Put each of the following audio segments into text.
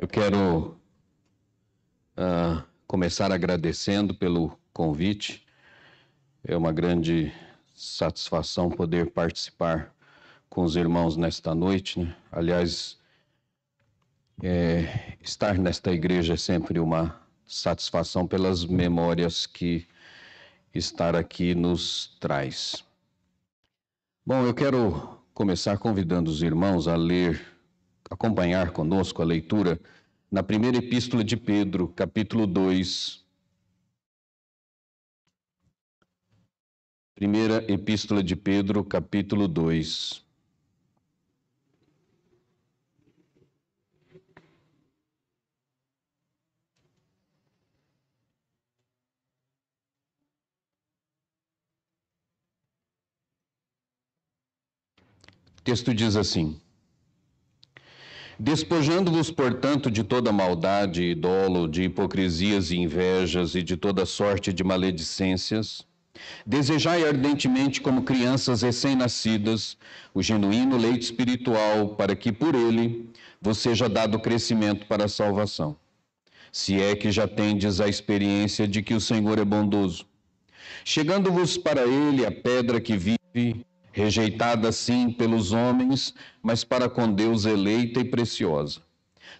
Eu quero uh, começar agradecendo pelo convite. É uma grande satisfação poder participar com os irmãos nesta noite. Né? Aliás, é, estar nesta igreja é sempre uma satisfação pelas memórias que estar aqui nos traz. Bom, eu quero começar convidando os irmãos a ler, acompanhar conosco a leitura na primeira epístola de Pedro, capítulo 2. Primeira epístola de Pedro, capítulo 2. O texto diz assim: Despojando-vos, portanto, de toda maldade e dolo, de hipocrisias e invejas e de toda sorte de maledicências, desejai ardentemente, como crianças recém-nascidas, o genuíno leite espiritual, para que por ele vos seja dado crescimento para a salvação. Se é que já tendes a experiência de que o Senhor é bondoso. Chegando-vos para ele a pedra que vive, rejeitada sim pelos homens, mas para com Deus eleita e preciosa.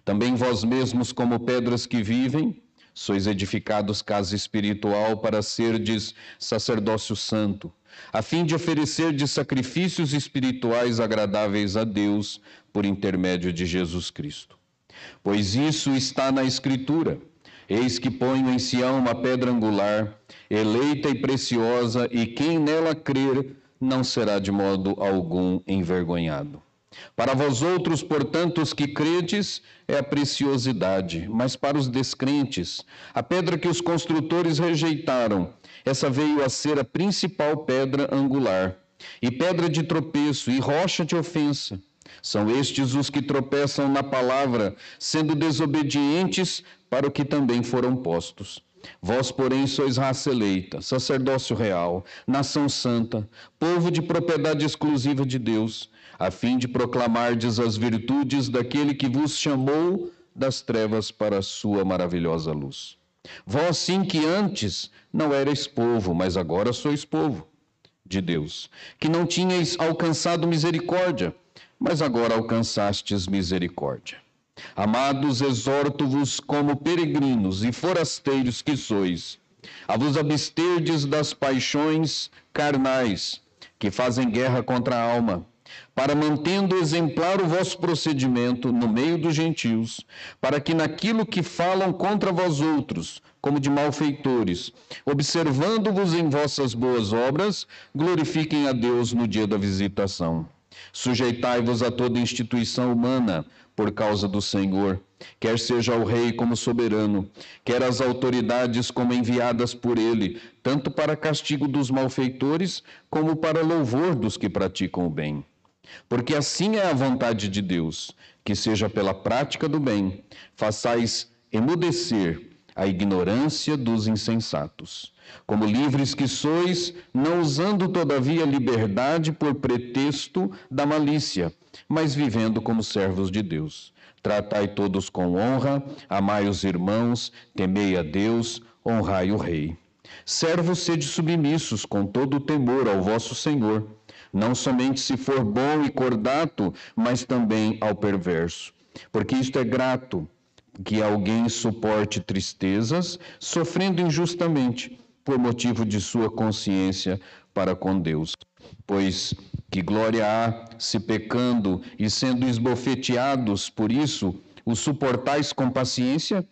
Também vós mesmos, como pedras que vivem, sois edificados casa espiritual para serdes sacerdócio santo, a fim de oferecerdes sacrifícios espirituais agradáveis a Deus por intermédio de Jesus Cristo. Pois isso está na Escritura. Eis que ponho em Sião uma pedra angular, eleita e preciosa, e quem nela crer não será de modo algum envergonhado. Para vós outros, portanto, os que credes, é a preciosidade, mas para os descrentes, a pedra que os construtores rejeitaram, essa veio a ser a principal pedra angular, e pedra de tropeço e rocha de ofensa. São estes os que tropeçam na palavra, sendo desobedientes para o que também foram postos. Vós, porém, sois raça eleita, sacerdócio real, nação santa, povo de propriedade exclusiva de Deus, a fim de proclamardes as virtudes daquele que vos chamou das trevas para a sua maravilhosa luz. Vós, sim, que antes não erais povo, mas agora sois povo de Deus, que não tinhais alcançado misericórdia, mas agora alcançastes misericórdia. Amados, exorto-vos como peregrinos e forasteiros que sois, a vos absterdes das paixões carnais que fazem guerra contra a alma, para mantendo exemplar o vosso procedimento no meio dos gentios, para que naquilo que falam contra vós outros, como de malfeitores, observando-vos em vossas boas obras, glorifiquem a Deus no dia da visitação. Sujeitai-vos a toda instituição humana, por causa do Senhor, quer seja o rei como soberano, quer as autoridades como enviadas por ele, tanto para castigo dos malfeitores, como para louvor dos que praticam o bem. Porque assim é a vontade de Deus, que seja pela prática do bem, façais emudecer a ignorância dos insensatos. Como livres que sois, não usando todavia liberdade por pretexto da malícia, mas vivendo como servos de Deus. Tratai todos com honra, amai os irmãos, temei a Deus, honrai o Rei. Servos sede submissos com todo o temor ao vosso Senhor, não somente se for bom e cordato, mas também ao perverso. Porque isto é grato, que alguém suporte tristezas, sofrendo injustamente, por motivo de sua consciência para com Deus. Pois que glória há se pecando e sendo esbofeteados por isso, o suportais com paciência?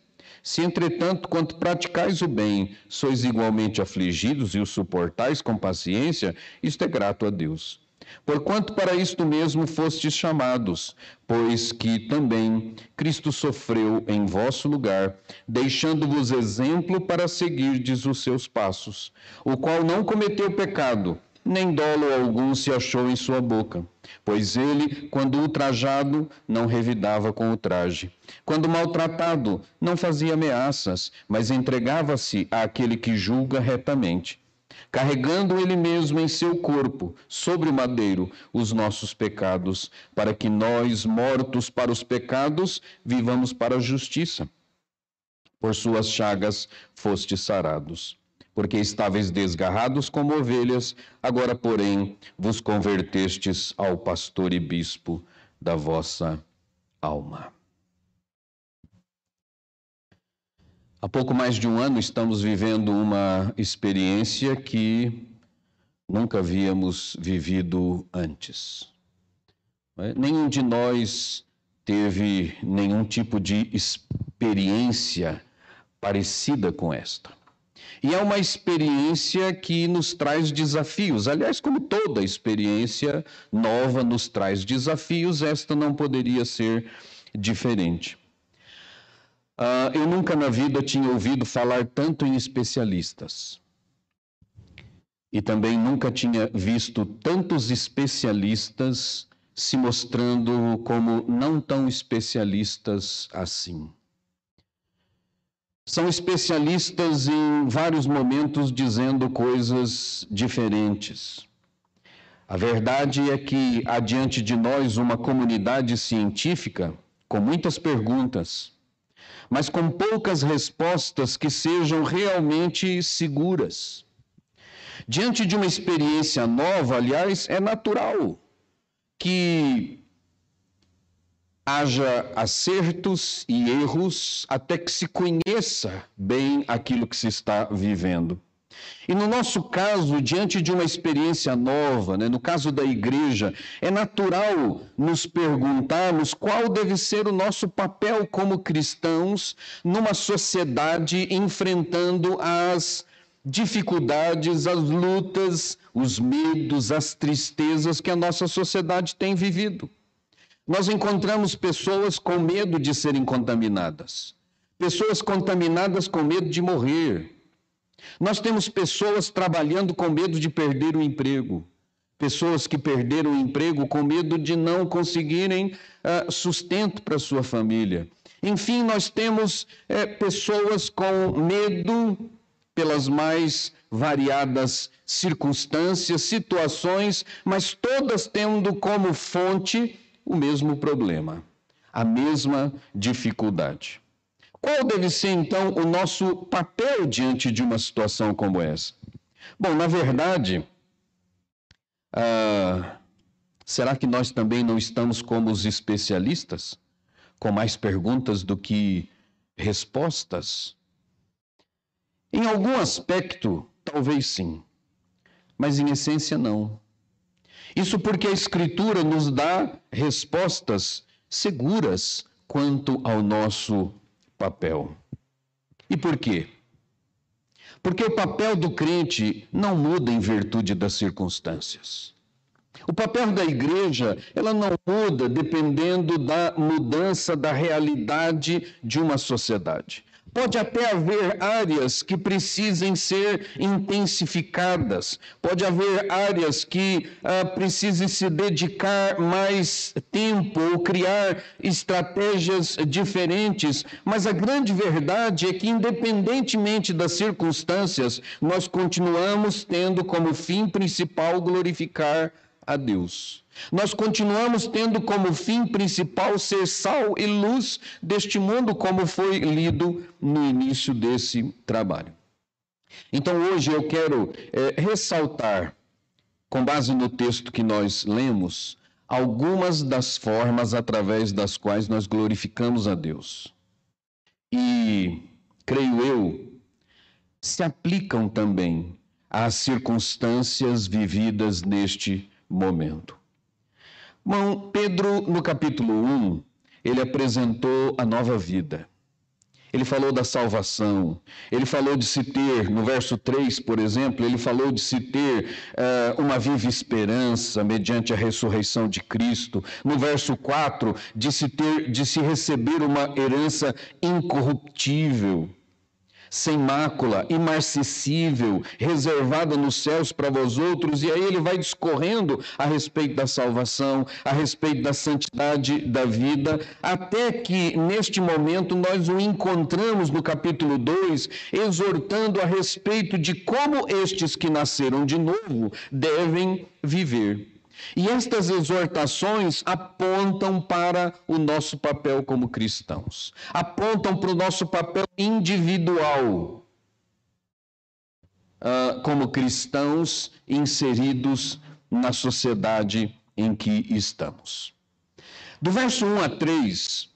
Se, entretanto, quanto praticais o bem, sois igualmente afligidos e o suportais com paciência, isto é grato a Deus. Porquanto para isto mesmo fostes chamados, pois que também Cristo sofreu em vosso lugar, deixando-vos exemplo para seguirdes os seus passos, o qual não cometeu pecado, nem dolo algum se achou em sua boca. Pois ele, quando ultrajado, não revidava com o traje. Quando maltratado, não fazia ameaças, mas entregava-se àquele que julga retamente. carregando ele mesmo em seu corpo, sobre o madeiro, os nossos pecados, para que nós, mortos para os pecados, vivamos para a justiça. Por suas chagas fostes sarados. Porque estáveis desgarrados como ovelhas, agora, porém, vos convertestes ao pastor e bispo da vossa alma. Há pouco mais de um ano estamos vivendo uma experiência que nunca havíamos vivido antes. Nenhum de nós teve nenhum tipo de experiência parecida com esta. E é uma experiência que nos traz desafios. Aliás, como toda experiência nova nos traz desafios, esta não poderia ser diferente. Uh, eu nunca na vida tinha ouvido falar tanto em especialistas. E também nunca tinha visto tantos especialistas se mostrando como não tão especialistas assim. São especialistas em vários momentos dizendo coisas diferentes. A verdade é que há diante de nós uma comunidade científica com muitas perguntas mas com poucas respostas que sejam realmente seguras. Diante de uma experiência nova, aliás, é natural que haja acertos e erros até que se conheça bem aquilo que se está vivendo. E no nosso caso, diante de uma experiência nova, né, no caso da igreja, é natural nos perguntarmos qual deve ser o nosso papel como cristãos numa sociedade enfrentando as dificuldades, as lutas, os medos, as tristezas que a nossa sociedade tem vivido. Nós encontramos pessoas com medo de serem contaminadas, pessoas contaminadas com medo de morrer. Nós temos pessoas trabalhando com medo de perder o emprego, pessoas que perderam o emprego com medo de não conseguirem uh, sustento para sua família. Enfim, nós temos uh, pessoas com medo pelas mais variadas circunstâncias, situações, mas todas tendo como fonte o mesmo problema, a mesma dificuldade. Qual deve ser, então, o nosso papel diante de uma situação como essa? Bom, na verdade, ah, será que nós também não estamos como os especialistas, com mais perguntas do que respostas? Em algum aspecto, talvez sim, mas em essência, não. Isso porque a Escritura nos dá respostas seguras quanto ao nosso papel. E por quê? Porque o papel do crente não muda em virtude das circunstâncias. O papel da igreja, ela não muda dependendo da mudança da realidade de uma sociedade. Pode até haver áreas que precisem ser intensificadas, pode haver áreas que ah, precisem se dedicar mais tempo ou criar estratégias diferentes, mas a grande verdade é que, independentemente das circunstâncias, nós continuamos tendo como fim principal glorificar a Deus. Nós continuamos tendo como fim principal ser sal e luz deste mundo, como foi lido no início desse trabalho. Então, hoje eu quero é, ressaltar, com base no texto que nós lemos, algumas das formas através das quais nós glorificamos a Deus. E, creio eu, se aplicam também às circunstâncias vividas neste momento. Bom, Pedro, no capítulo 1, ele apresentou a nova vida. Ele falou da salvação, ele falou de se ter, no verso 3, por exemplo, ele falou de se ter uh, uma viva esperança mediante a ressurreição de Cristo. No verso 4, de se ter, de se receber uma herança incorruptível. Sem mácula, imarcessível, reservada nos céus para vós outros, e aí ele vai discorrendo a respeito da salvação, a respeito da santidade da vida, até que neste momento nós o encontramos no capítulo 2, exortando a respeito de como estes que nasceram de novo devem viver. E estas exortações apontam para o nosso papel como cristãos, apontam para o nosso papel individual, uh, como cristãos inseridos na sociedade em que estamos. Do verso 1 a 3,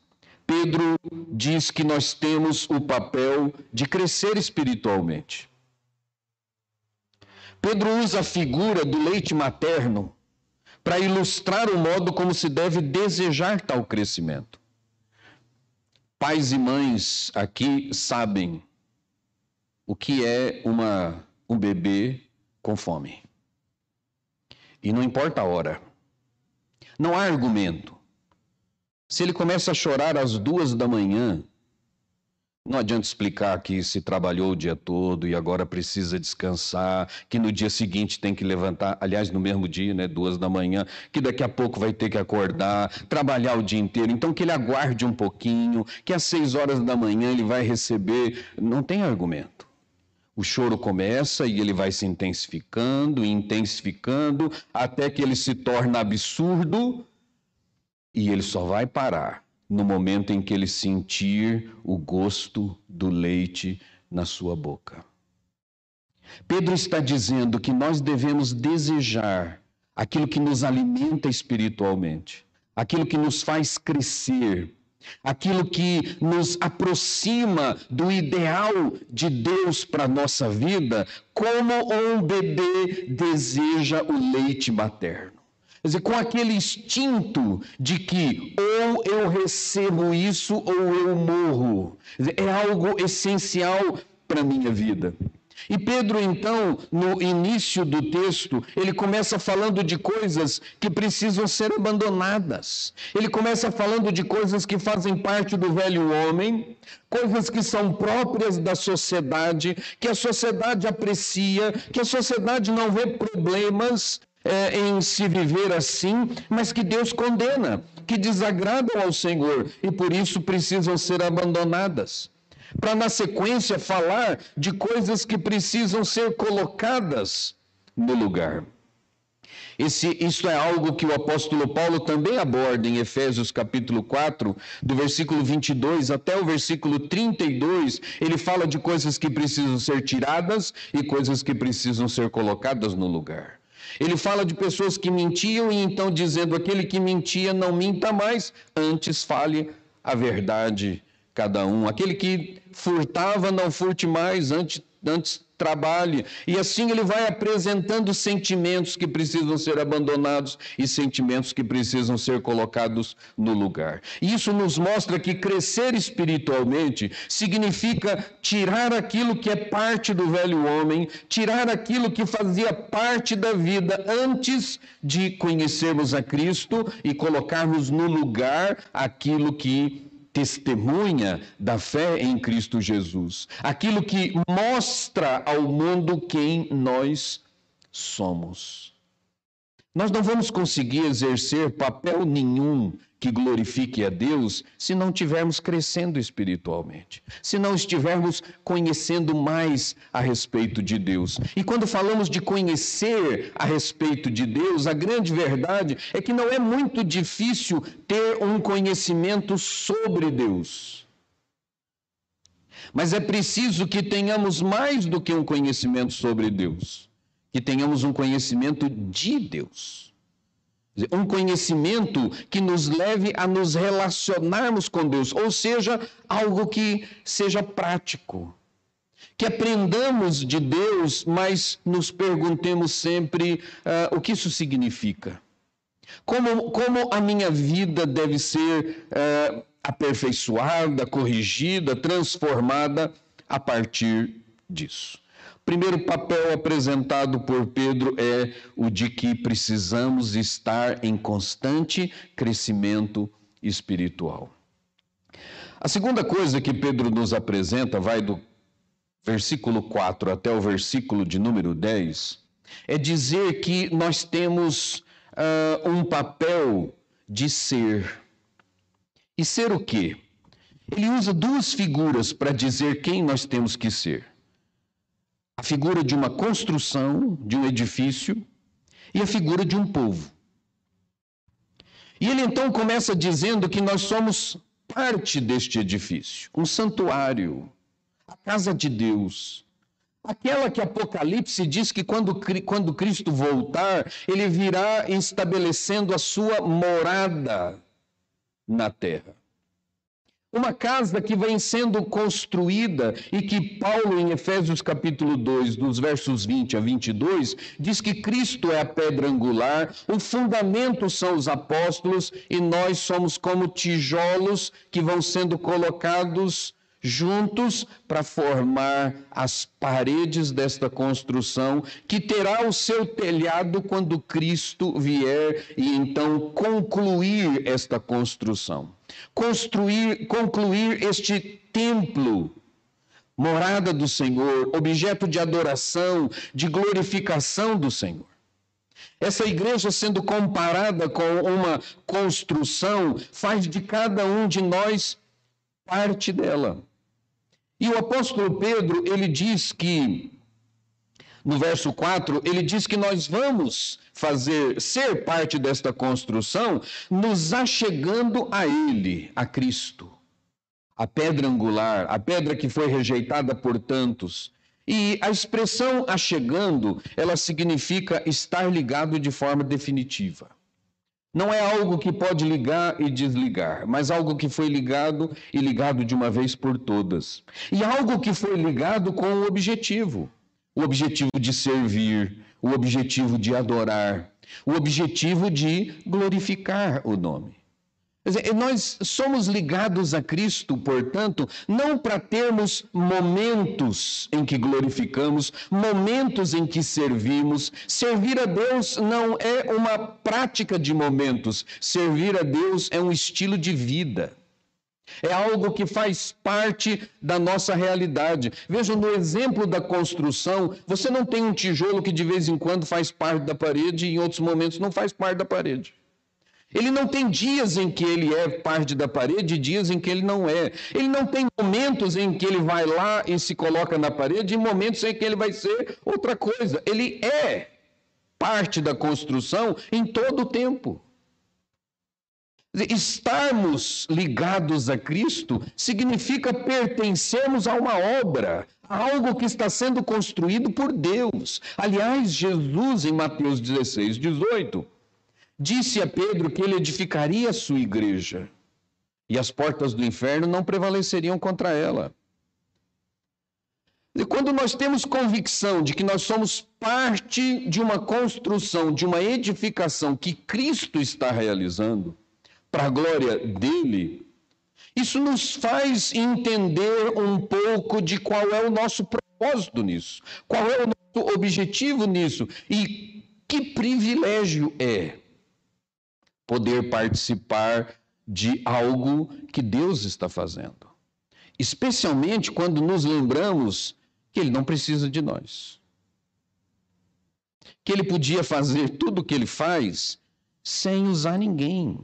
Pedro diz que nós temos o papel de crescer espiritualmente. Pedro usa a figura do leite materno para ilustrar o modo como se deve desejar tal crescimento. Pais e mães aqui sabem o que é uma, um bebê com fome. E não importa a hora. Não há argumento. Se ele começa a chorar às duas da manhã, não adianta explicar que se trabalhou o dia todo e agora precisa descansar, que no dia seguinte tem que levantar, aliás, no mesmo dia, né, duas da manhã, que daqui a pouco vai ter que acordar, trabalhar o dia inteiro. Então, que ele aguarde um pouquinho, que às seis horas da manhã ele vai receber. Não tem argumento. O choro começa e ele vai se intensificando, intensificando, até que ele se torna absurdo e ele só vai parar no momento em que ele sentir o gosto do leite na sua boca. Pedro está dizendo que nós devemos desejar aquilo que nos alimenta espiritualmente, aquilo que nos faz crescer, aquilo que nos aproxima do ideal de Deus para a nossa vida, como um bebê deseja o leite materno. Quer dizer, com aquele instinto de que ou eu recebo isso ou eu morro. Dizer, é algo essencial para a minha vida. E Pedro, então, no início do texto, ele começa falando de coisas que precisam ser abandonadas. Ele começa falando de coisas que fazem parte do velho homem, coisas que são próprias da sociedade, que a sociedade aprecia, que a sociedade não vê problemas, é, em se viver assim, mas que Deus condena, que desagradam ao Senhor e por isso precisam ser abandonadas. Para na sequência falar de coisas que precisam ser colocadas no lugar. Esse, isso é algo que o apóstolo Paulo também aborda em Efésios capítulo 4, do versículo 22 até o versículo 32. Ele fala de coisas que precisam ser tiradas e coisas que precisam ser colocadas no lugar. Ele fala de pessoas que mentiam e então dizendo: aquele que mentia não minta mais, antes fale a verdade cada um. Aquele que furtava não furte mais, antes, antes trabalhe. E assim ele vai apresentando sentimentos que precisam ser abandonados e sentimentos que precisam ser colocados no lugar. Isso nos mostra que crescer espiritualmente significa tirar aquilo que é parte do velho homem, tirar aquilo que fazia parte da vida antes de conhecermos a Cristo e colocarmos no lugar aquilo que testemunha da fé em Cristo Jesus, aquilo que mostra ao mundo quem nós somos. Nós não vamos conseguir exercer papel nenhum que glorifique a Deus se não estivermos crescendo espiritualmente, se não estivermos conhecendo mais a respeito de Deus. E quando falamos de conhecer a respeito de Deus, a grande verdade é que não é muito difícil ter um conhecimento sobre Deus. Mas é preciso que tenhamos mais do que um conhecimento sobre Deus, que tenhamos um conhecimento de Deus. Um conhecimento que nos leve a nos relacionarmos com Deus, ou seja, algo que seja prático. Que aprendamos de Deus, mas nos perguntemos sempre uh, o que isso significa. Como, como a minha vida deve ser uh, aperfeiçoada, corrigida, transformada a partir disso primeiro papel apresentado por Pedro é o de que precisamos estar em constante crescimento espiritual. A segunda coisa que Pedro nos apresenta vai do versículo 4 até o versículo de número 10, é dizer que nós temos uh, um papel de ser. E ser o quê? Ele usa duas figuras para dizer quem nós temos que ser: a figura de uma construção, de um edifício, e a figura de um povo. E ele então começa dizendo que nós somos parte deste edifício, um santuário, a casa de Deus. Aquela que Apocalipse diz que quando, quando Cristo voltar, ele virá estabelecendo a sua morada na terra. Uma casa que vem sendo construída e que Paulo, em Efésios capítulo 2, dos versos 20 a 22, diz que Cristo é a pedra angular, o fundamento são os apóstolos e nós somos como tijolos que vão sendo colocados juntos para formar as paredes desta construção, que terá o seu telhado quando Cristo vier e então concluir esta construção. Construir, concluir este templo morada do Senhor, objeto de adoração, de glorificação do Senhor. Essa igreja, sendo comparada com uma construção, faz de cada um de nós parte dela. E o apóstolo Pedro, ele diz que, no verso 4, ele diz que nós vamos fazer, ser parte desta construção, nos achegando a ele, a Cristo. A pedra angular, a pedra que foi rejeitada por tantos. E a expressão achegando, ela significa estar ligado de forma definitiva. Não é algo que pode ligar e desligar, mas algo que foi ligado e ligado de uma vez por todas. E algo que foi ligado com o objetivo: o objetivo de servir, o objetivo de adorar, o objetivo de glorificar o nome. Dizer, nós somos ligados a Cristo, portanto, não para termos momentos em que glorificamos, momentos em que servimos. Servir a Deus não é uma prática de momentos, servir a Deus é um estilo de vida. É algo que faz parte da nossa realidade. Veja, no exemplo da construção, você não tem um tijolo que de vez em quando faz parte da parede e em outros momentos não faz parte da parede. Ele não tem dias em que ele é parte da parede e dias em que ele não é. Ele não tem momentos em que ele vai lá e se coloca na parede e momentos em que ele vai ser outra coisa. Ele é parte da construção em todo o tempo. Estarmos ligados a Cristo significa pertencermos a uma obra, algo que está sendo construído por Deus. Aliás, Jesus, em Mateus 16, 18, disse a Pedro que ele edificaria a sua igreja e as portas do inferno não prevaleceriam contra ela. E quando nós temos convicção de que nós somos parte de uma construção, de uma edificação que Cristo está realizando, para a glória dele, isso nos faz entender um pouco de qual é o nosso propósito nisso, qual é o nosso objetivo nisso e que privilégio é poder participar de algo que Deus está fazendo. Especialmente quando nos lembramos que Ele não precisa de nós. Que Ele podia fazer tudo o que Ele faz sem usar ninguém.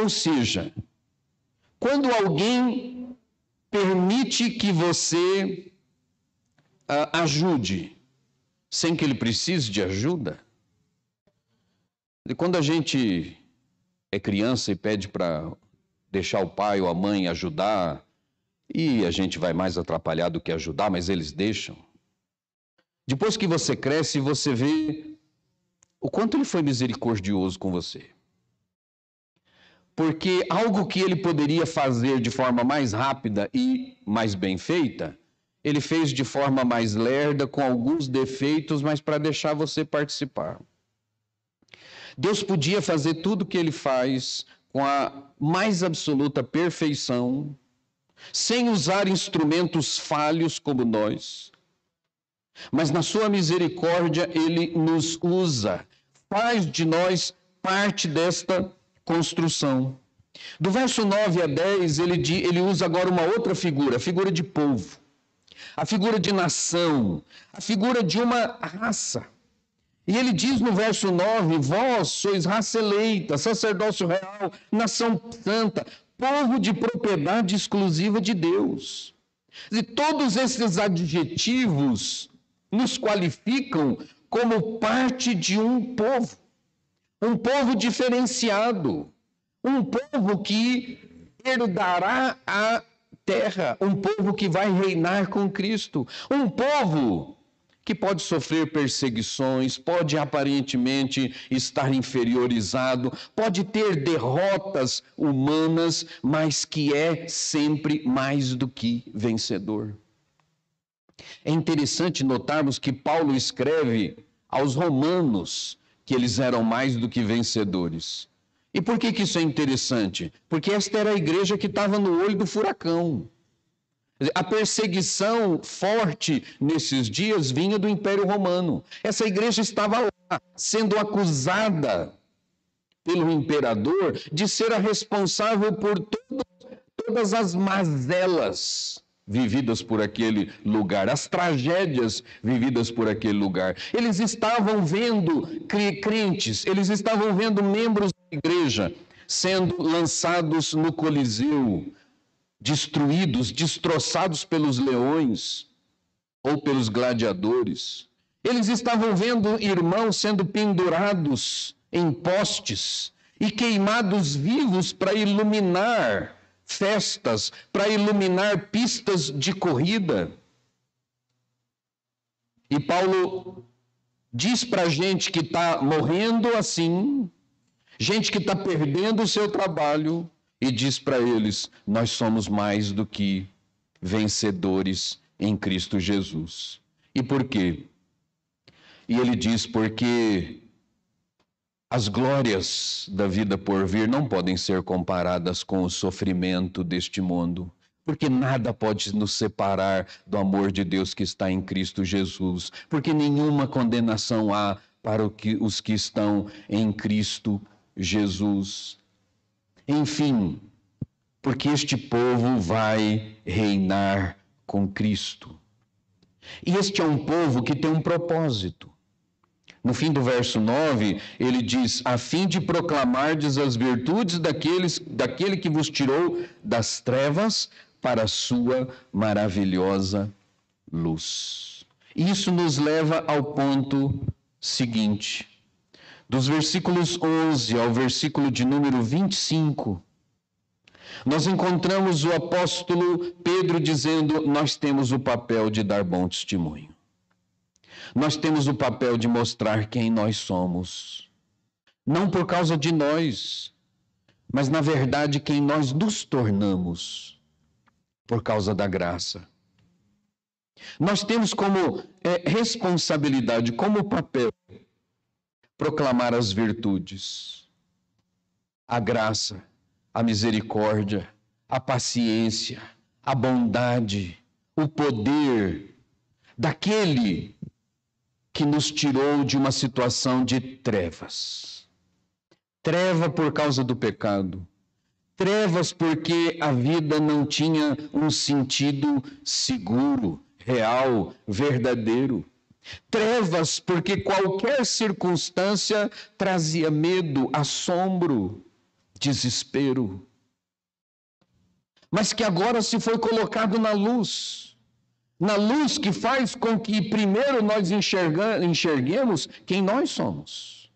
Ou seja, quando alguém permite que você uh, ajude sem que ele precise de ajuda, quando a gente é criança e pede para deixar o pai ou a mãe ajudar, e a gente vai mais atrapalhar do que ajudar, mas eles deixam. Depois que você cresce, você vê o quanto ele foi misericordioso com você. Porque algo que ele poderia fazer de forma mais rápida e mais bem feita, ele fez de forma mais lerda, com alguns defeitos, mas para deixar você participar. Deus podia fazer tudo o que ele faz com a mais absoluta perfeição, sem usar instrumentos falhos como nós. Mas na sua misericórdia, ele nos usa, faz de nós parte desta construção. Do verso 9 a 10, ele, ele usa agora uma outra figura, a figura de povo. a figura de nação, a figura de uma raça. E ele diz no verso 9: Vós sois raça eleita, sacerdócio real, nação santa, povo de propriedade exclusiva de Deus. E todos esses adjetivos nos qualificam como parte de um povo, um povo diferenciado, um povo que herdará a terra, um povo que vai reinar com Cristo, um povo que pode sofrer perseguições, pode aparentemente estar inferiorizado, pode ter derrotas humanas, mas que é sempre mais do que vencedor. É interessante notarmos que Paulo escreve aos romanos que eles eram mais do que vencedores. E por que, que isso é interessante? Porque esta era a igreja que estava no olho do furacão. A perseguição forte nesses dias vinha do Império Romano. Essa igreja estava lá, sendo acusada pelo imperador de ser a responsável por todas as mazelas vividas por aquele lugar, as tragédias vividas por aquele lugar. Eles estavam vendo crentes, eles estavam vendo membros da igreja sendo lançados no Coliseu, destruídos, destroçados pelos leões ou pelos gladiadores. Eles estavam vendo irmãos sendo pendurados em postes e queimados vivos para iluminar festas, para iluminar pistas de corrida. E Paulo diz para gente que está morrendo assim, gente que está perdendo o seu trabalho, e diz para eles: Nós somos mais do que vencedores em Cristo Jesus. E por quê? E ele diz: Porque as glórias da vida por vir não podem ser comparadas com o sofrimento deste mundo. Porque nada pode nos separar do amor de Deus que está em Cristo Jesus. Porque nenhuma condenação há para os que estão em Cristo Jesus. Enfim, porque este povo vai reinar com Cristo. E este é um povo que tem um propósito. No fim do verso 9, ele diz: a fim de proclamardes as virtudes daqueles, daquele que vos tirou das trevas para a sua maravilhosa luz. Isso nos leva ao ponto seguinte dos versículos 11 ao versículo de número 25, nós encontramos o apóstolo Pedro dizendo: Nós temos o papel de dar bom testemunho. Nós temos o papel de mostrar quem nós somos. Não por causa de nós, mas na verdade quem nós nos tornamos por causa da graça. Nós temos como é, responsabilidade, como papel, proclamar as virtudes, a graça, a misericórdia, a paciência, a bondade, o poder daquele que nos tirou de uma situação de trevas. Treva por causa do pecado. Trevas porque a vida não tinha um sentido seguro, real, verdadeiro. Trevas, porque qualquer circunstância trazia medo, assombro, desespero. Mas que agora se foi colocado na luz. Na luz que faz com que primeiro nós enxerguemos quem nós somos.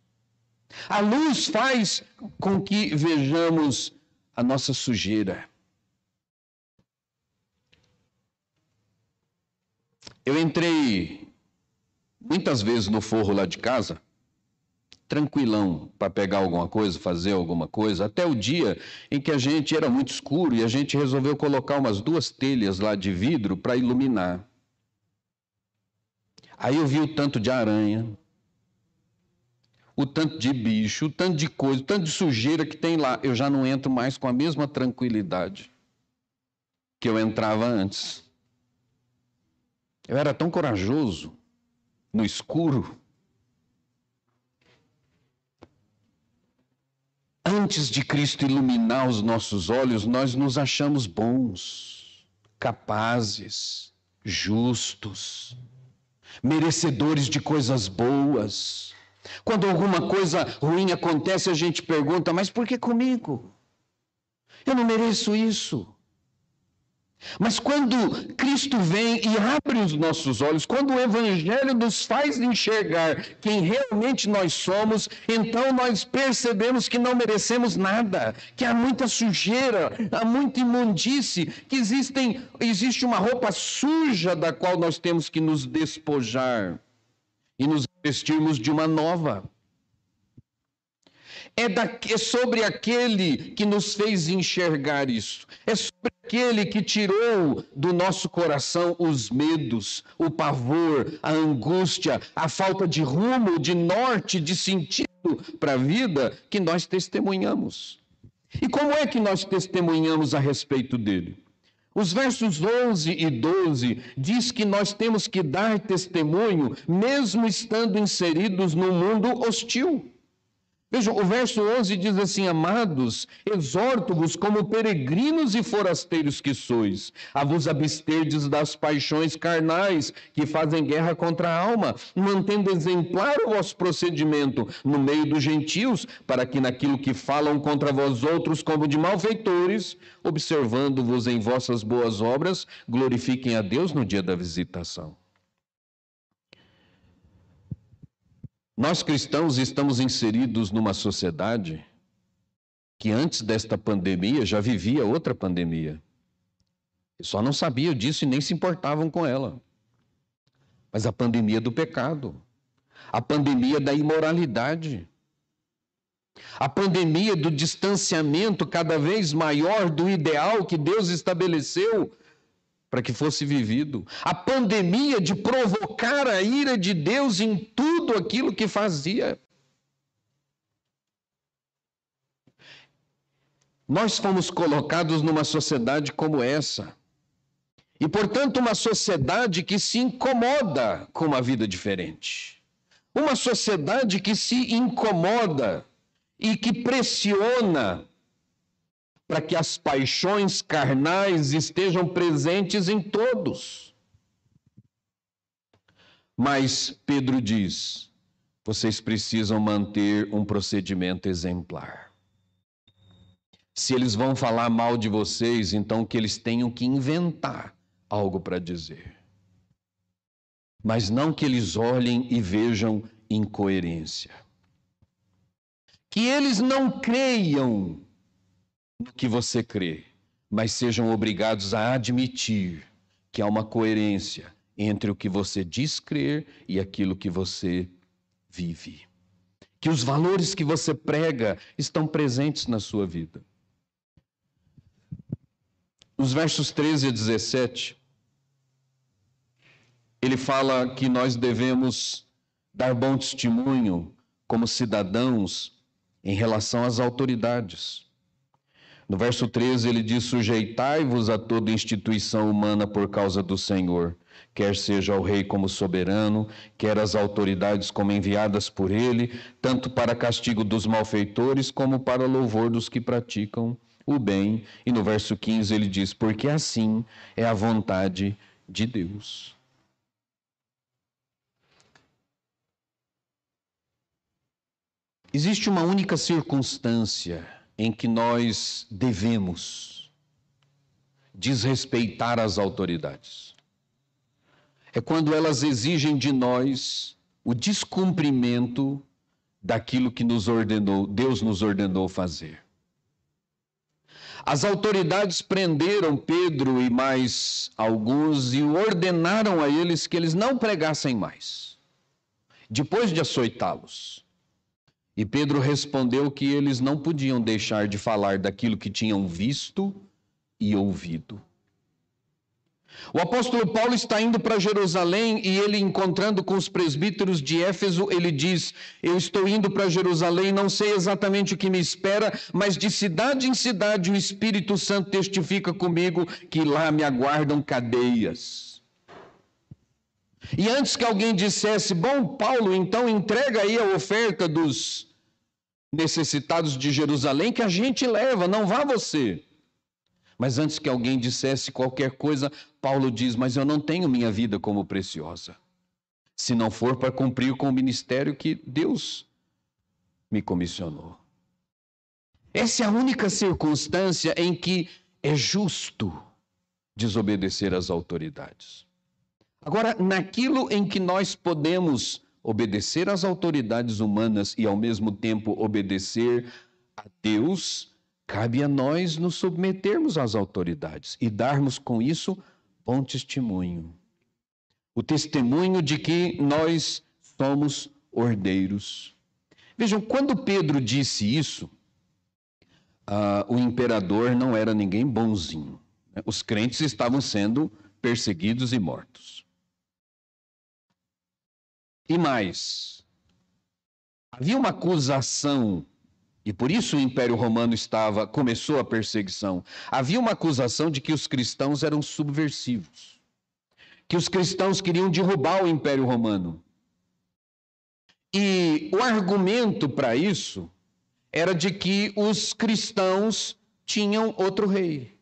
A luz faz com que vejamos a nossa sujeira. Eu entrei muitas vezes no forro lá de casa, tranquilão para pegar alguma coisa, fazer alguma coisa, até o dia em que a gente era muito escuro e a gente resolveu colocar umas duas telhas lá de vidro para iluminar. Aí eu vi o tanto de aranha, o tanto de bicho, o tanto de coisa, o tanto de sujeira que tem lá. Eu já não entro mais com a mesma tranquilidade que eu entrava antes. Eu era tão corajoso no escuro. Antes de Cristo iluminar os nossos olhos, nós nos achamos bons, capazes, justos, merecedores de coisas boas. Quando alguma coisa ruim acontece, a gente pergunta: mas por que comigo? Eu não mereço isso. Mas quando Cristo vem e abre os nossos olhos, quando o Evangelho nos faz enxergar quem realmente nós somos, então nós percebemos que não merecemos nada, que há muita sujeira, há muita imundície, que existem, existe uma roupa suja da qual nós temos que nos despojar e nos vestirmos de uma nova. É, da, é sobre aquele que nos fez enxergar isso. É sobre aquele que tirou do nosso coração os medos, o pavor, a angústia, a falta de rumo, de norte, de sentido para a vida, que nós testemunhamos. E como é que nós testemunhamos a respeito dele? Os versos 11 e 12 diz que nós temos que dar testemunho mesmo estando inseridos num mundo hostil. Vejam, o verso 11 diz assim: Amados, exorto-vos como peregrinos e forasteiros que sois, a vos absterdes das paixões carnais que fazem guerra contra a alma, mantendo exemplar o vosso procedimento no meio dos gentios, para que naquilo que falam contra vós outros como de malfeitores, observando-vos em vossas boas obras, glorifiquem a Deus no dia da visitação. Nós cristãos estamos inseridos numa sociedade que antes desta pandemia já vivia outra pandemia. Só não sabiam disso e nem se importavam com ela. Mas a pandemia do pecado, a pandemia da imoralidade, a pandemia do distanciamento cada vez maior do ideal que Deus estabeleceu para que fosse vivido. A pandemia de provocar a ira de Deus em tudo aquilo que fazia. Nós fomos colocados numa sociedade como essa. E, portanto, uma sociedade que se incomoda com uma vida diferente. Uma sociedade que se incomoda e que pressiona para que as paixões carnais estejam presentes em todos. Mas Pedro diz: vocês precisam manter um procedimento exemplar. Se eles vão falar mal de vocês, então que eles tenham que inventar algo para dizer. Mas não que eles olhem e vejam incoerência. Que eles não creiam no que você crê, mas sejam obrigados a admitir que há uma coerência entre o que você diz crer e aquilo que você vive. Que os valores que você prega estão presentes na sua vida. Nos versos 13 a 17, ele fala que nós devemos dar bom testemunho como cidadãos em relação às autoridades. No verso 13 ele diz: Sujeitai-vos a toda instituição humana por causa do Senhor, quer seja o rei como soberano, quer as autoridades como enviadas por ele, tanto para castigo dos malfeitores como para louvor dos que praticam o bem. E no verso 15 ele diz: Porque assim é a vontade de Deus. Existe uma única circunstância em que nós devemos desrespeitar as autoridades. É quando elas exigem de nós o descumprimento daquilo que nos ordenou, Deus nos ordenou fazer. As autoridades prenderam Pedro e mais alguns e ordenaram a eles que eles não pregassem mais, depois de açoitá-los. E Pedro respondeu que eles não podiam deixar de falar daquilo que tinham visto e ouvido. O apóstolo Paulo está indo para Jerusalém e ele, encontrando com os presbíteros de Éfeso, ele diz: Eu estou indo para Jerusalém, não sei exatamente o que me espera, mas de cidade em cidade o Espírito Santo testifica comigo que lá me aguardam cadeias. E antes que alguém dissesse, bom, Paulo, então entrega aí a oferta dos necessitados de Jerusalém que a gente leva, não vá você. Mas antes que alguém dissesse qualquer coisa, Paulo diz: Mas eu não tenho minha vida como preciosa, se não for para cumprir com o ministério que Deus me comissionou. Essa é a única circunstância em que é justo desobedecer às autoridades. Agora, naquilo em que nós podemos obedecer às autoridades humanas e ao mesmo tempo obedecer a Deus, cabe a nós nos submetermos às autoridades e darmos com isso bom testemunho. O testemunho de que nós somos ordeiros. Vejam, quando Pedro disse isso, uh, o imperador não era ninguém bonzinho. Né? Os crentes estavam sendo perseguidos e mortos. E mais, havia uma acusação e por isso o Império Romano estava começou a perseguição. Havia uma acusação de que os cristãos eram subversivos. Que os cristãos queriam derrubar o Império Romano. E o argumento para isso era de que os cristãos tinham outro rei,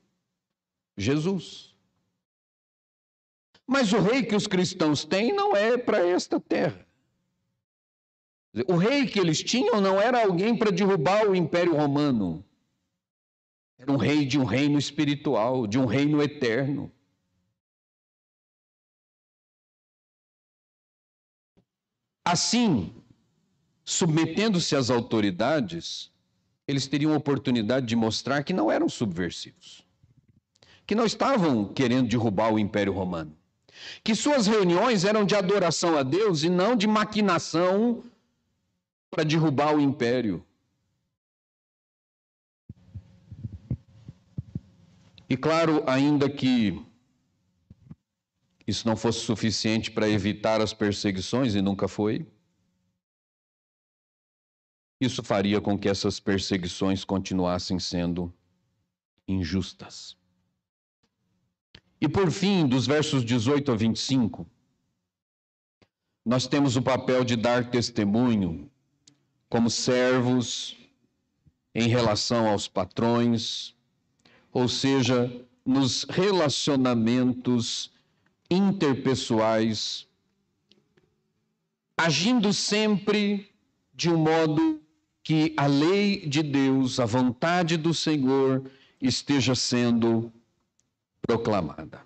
Jesus. Mas o rei que os cristãos têm não é para esta terra. O rei que eles tinham não era alguém para derrubar o Império Romano. Era um rei de um reino espiritual, de um reino eterno. Assim, submetendo-se às autoridades, eles teriam a oportunidade de mostrar que não eram subversivos, que não estavam querendo derrubar o Império Romano, que suas reuniões eram de adoração a Deus e não de maquinação para derrubar o império. E claro, ainda que isso não fosse suficiente para evitar as perseguições, e nunca foi, isso faria com que essas perseguições continuassem sendo injustas. E por fim, dos versos 18 a 25, nós temos o papel de dar testemunho como servos em relação aos patrões, ou seja, nos relacionamentos interpessoais, agindo sempre de um modo que a lei de Deus, a vontade do Senhor, esteja sendo proclamada.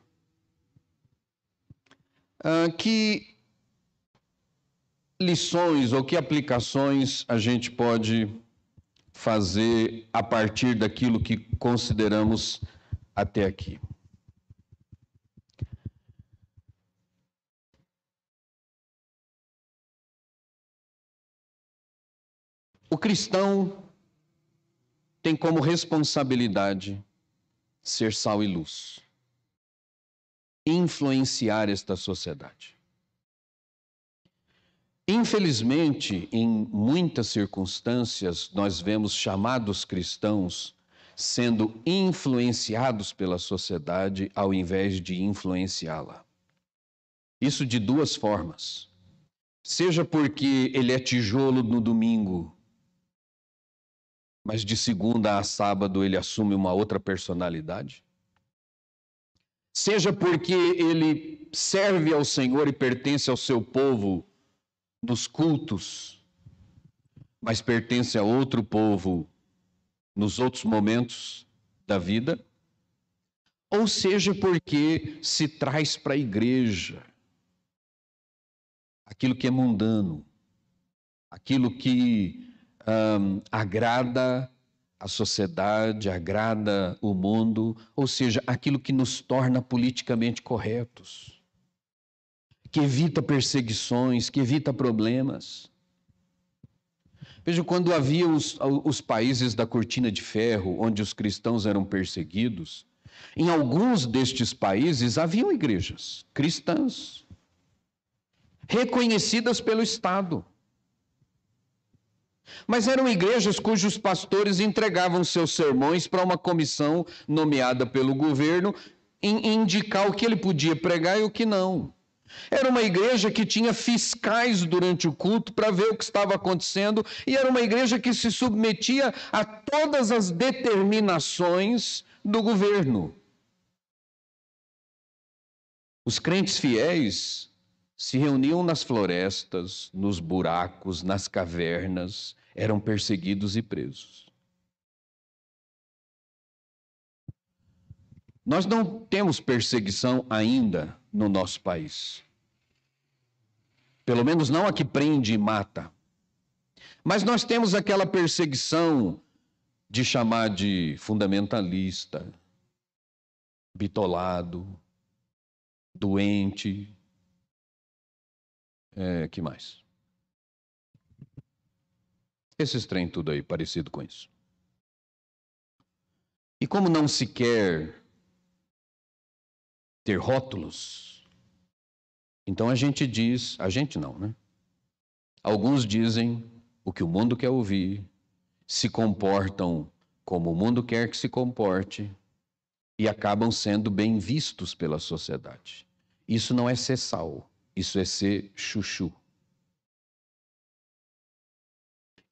Ah, que lições ou que aplicações a gente pode fazer a partir daquilo que consideramos até aqui? O cristão tem como responsabilidade ser sal e luz, influenciar esta sociedade. Infelizmente, em muitas circunstâncias, nós vemos chamados cristãos sendo influenciados pela sociedade ao invés de influenciá-la. Isso de duas formas. Seja porque ele é tijolo no domingo mas de segunda a sábado ele assume uma outra personalidade? Seja porque ele serve ao Senhor e pertence ao seu povo nos cultos, mas pertence a outro povo nos outros momentos da vida, ou seja porque se traz para a igreja aquilo que é mundano, aquilo que agrada a sociedade, agrada o mundo, ou seja, aquilo que nos torna politicamente corretos, que evita perseguições, que evita problemas. Veja, quando havia os, os países da cortina de ferro, onde os cristãos eram perseguidos, em alguns destes países haviam igrejas cristãs, reconhecidas pelo Estado mas eram igrejas cujos pastores entregavam seus sermões para uma comissão nomeada pelo governo indicar o que ele podia pregar e o que não. Era uma igreja que tinha fiscais durante o culto para ver o que estava acontecendo, e era uma igreja que se submetia a todas as determinações do governo. Os crentes fiéis se reuniam nas florestas, nos buracos, nas cavernas, eram perseguidos e presos. Nós não temos perseguição ainda no nosso país. Pelo menos não a que prende e mata. Mas nós temos aquela perseguição de chamar de fundamentalista, bitolado, doente. É, que mais? Esses trem tudo aí parecido com isso. E como não se quer ter rótulos, então a gente diz, a gente não, né? Alguns dizem o que o mundo quer ouvir, se comportam como o mundo quer que se comporte e acabam sendo bem vistos pela sociedade. Isso não é ser isso é ser chuchu.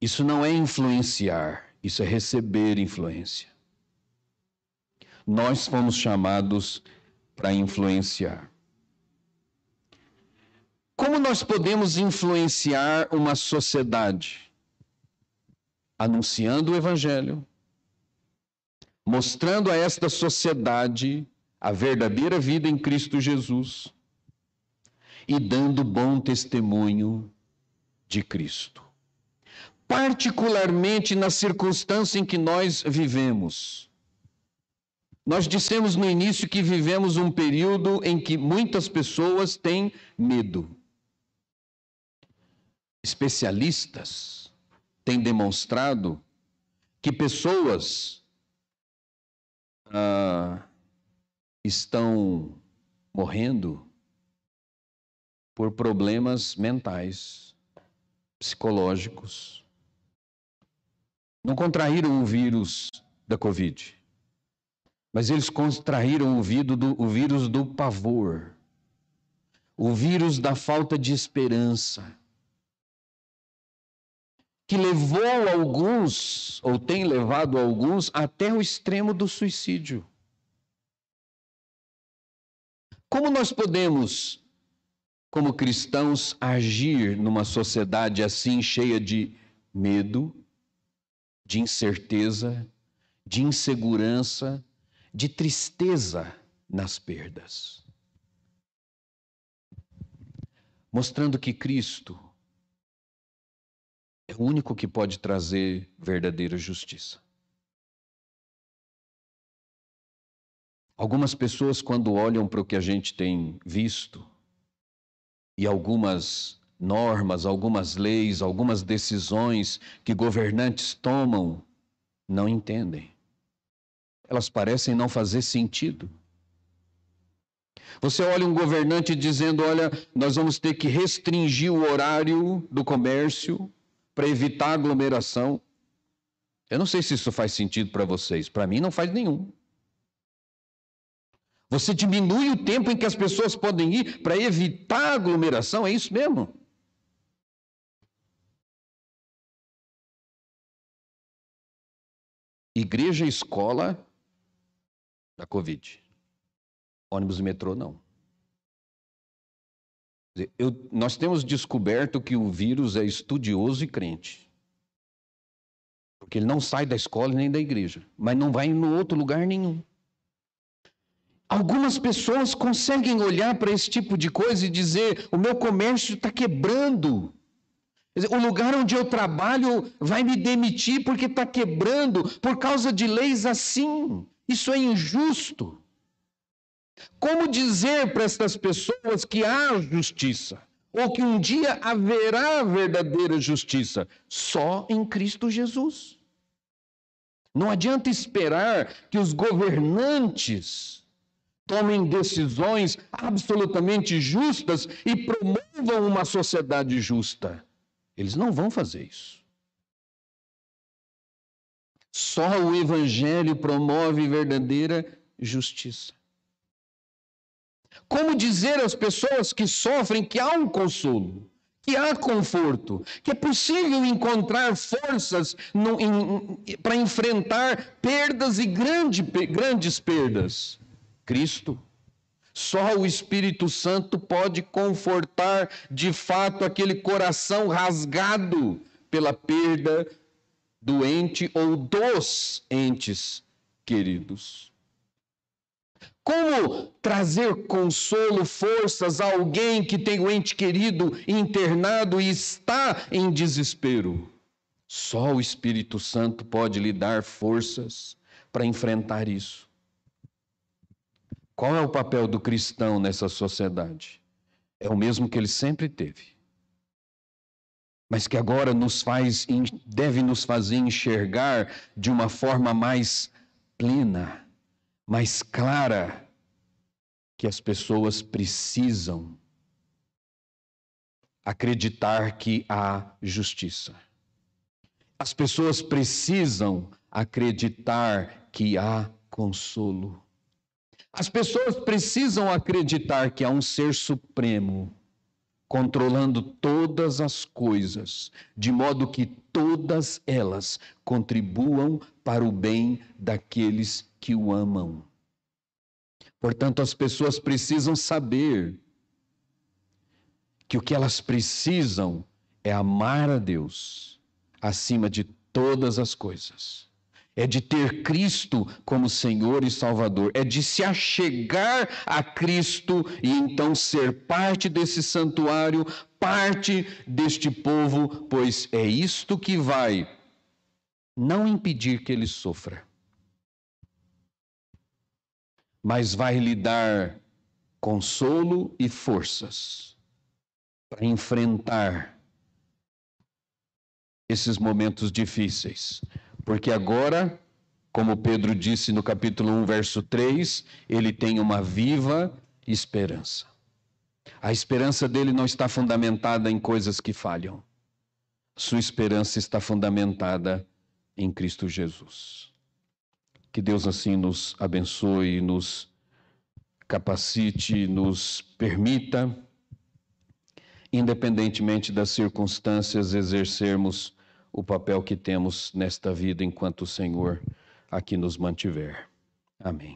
Isso não é influenciar, isso é receber influência. Nós fomos chamados para influenciar. Como nós podemos influenciar uma sociedade? Anunciando o Evangelho, mostrando a esta sociedade a verdadeira vida em Cristo Jesus e dando bom testemunho de Cristo. Particularmente na circunstância em que nós vivemos. Nós dissemos no início que vivemos um período em que muitas pessoas têm medo. Especialistas têm demonstrado que pessoas ah, estão morrendo por problemas mentais, psicológicos. Não contraíram o vírus da Covid, mas eles contraíram o, do, o vírus do pavor, o vírus da falta de esperança, que levou alguns, ou tem levado alguns, até o extremo do suicídio. Como nós podemos como cristãos, agir numa sociedade assim cheia de medo, de incerteza, de insegurança, de tristeza nas perdas. Mostrando que Cristo é o único que pode trazer verdadeira justiça. Algumas pessoas, quando olham para o que a gente tem visto, e algumas normas, algumas leis, algumas decisões que governantes tomam não entendem. Elas parecem não fazer sentido. Você olha um governante dizendo: olha, nós vamos ter que restringir o horário do comércio para evitar aglomeração. Eu não sei se isso faz sentido para vocês, para mim não faz nenhum. Você diminui o tempo em que as pessoas podem ir para evitar a aglomeração, é isso mesmo? Igreja escola da Covid. Ônibus e metrô, não. Eu, nós temos descoberto que o vírus é estudioso e crente. Porque ele não sai da escola nem da igreja, mas não vai em outro lugar nenhum. Algumas pessoas conseguem olhar para esse tipo de coisa e dizer: o meu comércio está quebrando. O lugar onde eu trabalho vai me demitir porque está quebrando por causa de leis assim. Isso é injusto. Como dizer para estas pessoas que há justiça? Ou que um dia haverá verdadeira justiça? Só em Cristo Jesus. Não adianta esperar que os governantes tomem decisões absolutamente justas e promovam uma sociedade justa. Eles não vão fazer isso. Só o Evangelho promove verdadeira justiça. Como dizer às pessoas que sofrem que há um consolo, que há conforto, que é possível encontrar forças para enfrentar perdas e grande, grandes perdas. Cristo. Só o Espírito Santo pode confortar de fato aquele coração rasgado pela perda do ente ou dos entes queridos. Como trazer consolo, forças a alguém que tem o ente querido internado e está em desespero? Só o Espírito Santo pode lhe dar forças para enfrentar isso. Qual é o papel do cristão nessa sociedade? É o mesmo que ele sempre teve. Mas que agora nos faz, deve nos fazer enxergar de uma forma mais plena mais clara que as pessoas precisam acreditar que há justiça. As pessoas precisam acreditar que há consolo. As pessoas precisam acreditar que há um ser supremo controlando todas as coisas, de modo que todas elas contribuam para o bem daqueles que o amam. Portanto, as pessoas precisam saber que o que elas precisam é amar a Deus acima de todas as coisas. É de ter Cristo como Senhor e Salvador, é de se achegar a Cristo e então ser parte desse santuário, parte deste povo, pois é isto que vai não impedir que ele sofra, mas vai lhe dar consolo e forças para enfrentar esses momentos difíceis. Porque agora, como Pedro disse no capítulo 1, verso 3, ele tem uma viva esperança. A esperança dele não está fundamentada em coisas que falham. Sua esperança está fundamentada em Cristo Jesus. Que Deus assim nos abençoe, nos capacite, nos permita, independentemente das circunstâncias, exercermos o papel que temos nesta vida enquanto o Senhor aqui nos mantiver. Amém.